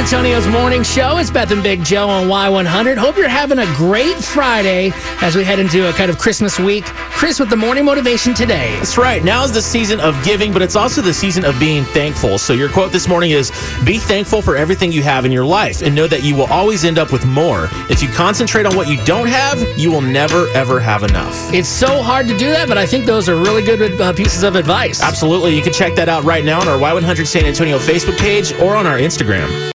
Antonio's morning show. It's Beth and Big Joe on Y100. Hope you're having a great Friday as we head into a kind of Christmas week. Chris with the morning motivation today. That's right. Now is the season of giving, but it's also the season of being thankful. So your quote this morning is Be thankful for everything you have in your life and know that you will always end up with more. If you concentrate on what you don't have, you will never, ever have enough. It's so hard to do that, but I think those are really good uh, pieces of advice. Absolutely. You can check that out right now on our Y100 San Antonio Facebook page or on our Instagram.